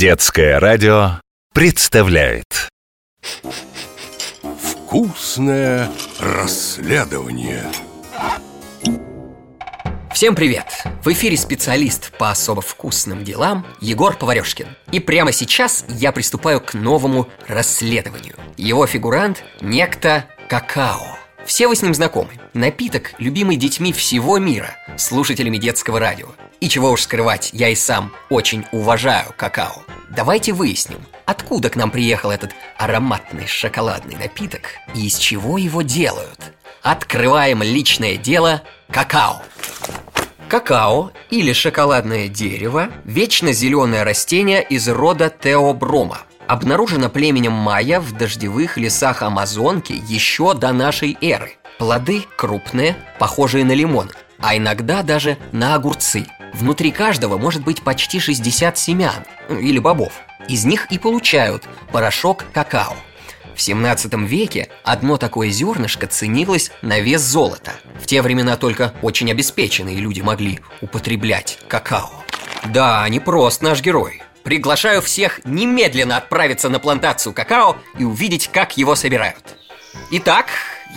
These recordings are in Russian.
Детское радио представляет Вкусное расследование Всем привет! В эфире специалист по особо вкусным делам Егор Поварешкин. И прямо сейчас я приступаю к новому расследованию. Его фигурант – некто Какао. Все вы с ним знакомы. Напиток, любимый детьми всего мира, слушателями детского радио. И чего уж скрывать, я и сам очень уважаю какао. Давайте выясним, откуда к нам приехал этот ароматный шоколадный напиток и из чего его делают. Открываем личное дело какао. Какао или шоколадное дерево – вечно зеленое растение из рода теоброма. Обнаружено племенем майя в дождевых лесах Амазонки еще до нашей эры. Плоды крупные, похожие на лимон, а иногда даже на огурцы. Внутри каждого может быть почти 60 семян или бобов. Из них и получают порошок какао. В 17 веке одно такое зернышко ценилось на вес золота. В те времена только очень обеспеченные люди могли употреблять какао. Да, не прост наш герой. Приглашаю всех немедленно отправиться на плантацию какао и увидеть, как его собирают. Итак,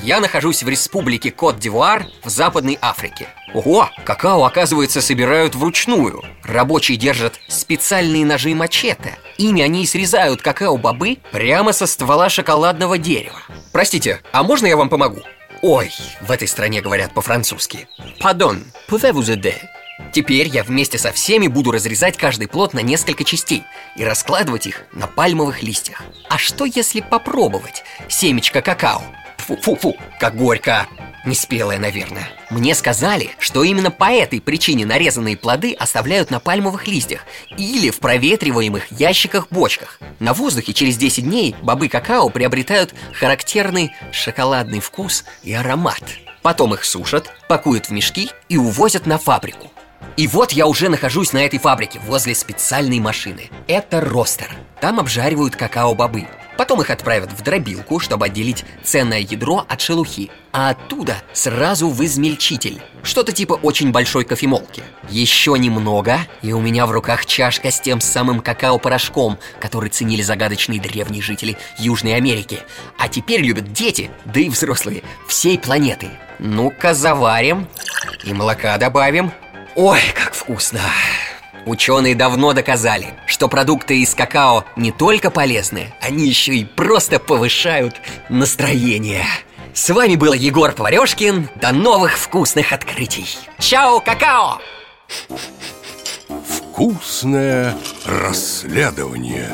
я нахожусь в республике Кот-д'Ивуар в Западной Африке. Ого, какао, оказывается, собирают вручную. Рабочие держат специальные ножи и мачете. Ими они срезают какао-бобы прямо со ствола шоколадного дерева. Простите, а можно я вам помогу? Ой, в этой стране говорят по-французски. Pardon, pouvez-vous aider? Теперь я вместе со всеми буду разрезать каждый плод на несколько частей и раскладывать их на пальмовых листьях. А что если попробовать семечко какао? Фу-фу-фу, как горько! Неспелая, наверное. Мне сказали, что именно по этой причине нарезанные плоды оставляют на пальмовых листьях или в проветриваемых ящиках-бочках. На воздухе через 10 дней бобы какао приобретают характерный шоколадный вкус и аромат. Потом их сушат, пакуют в мешки и увозят на фабрику. И вот я уже нахожусь на этой фабрике, возле специальной машины. Это ростер. Там обжаривают какао-бобы. Потом их отправят в дробилку, чтобы отделить ценное ядро от шелухи. А оттуда сразу в измельчитель. Что-то типа очень большой кофемолки. Еще немного, и у меня в руках чашка с тем самым какао-порошком, который ценили загадочные древние жители Южной Америки. А теперь любят дети, да и взрослые, всей планеты. Ну-ка заварим и молока добавим. Ой, как вкусно! Ученые давно доказали, что продукты из какао не только полезны, они еще и просто повышают настроение. С вами был Егор Поварешкин. До новых вкусных открытий. Чао, какао! Вкусное расследование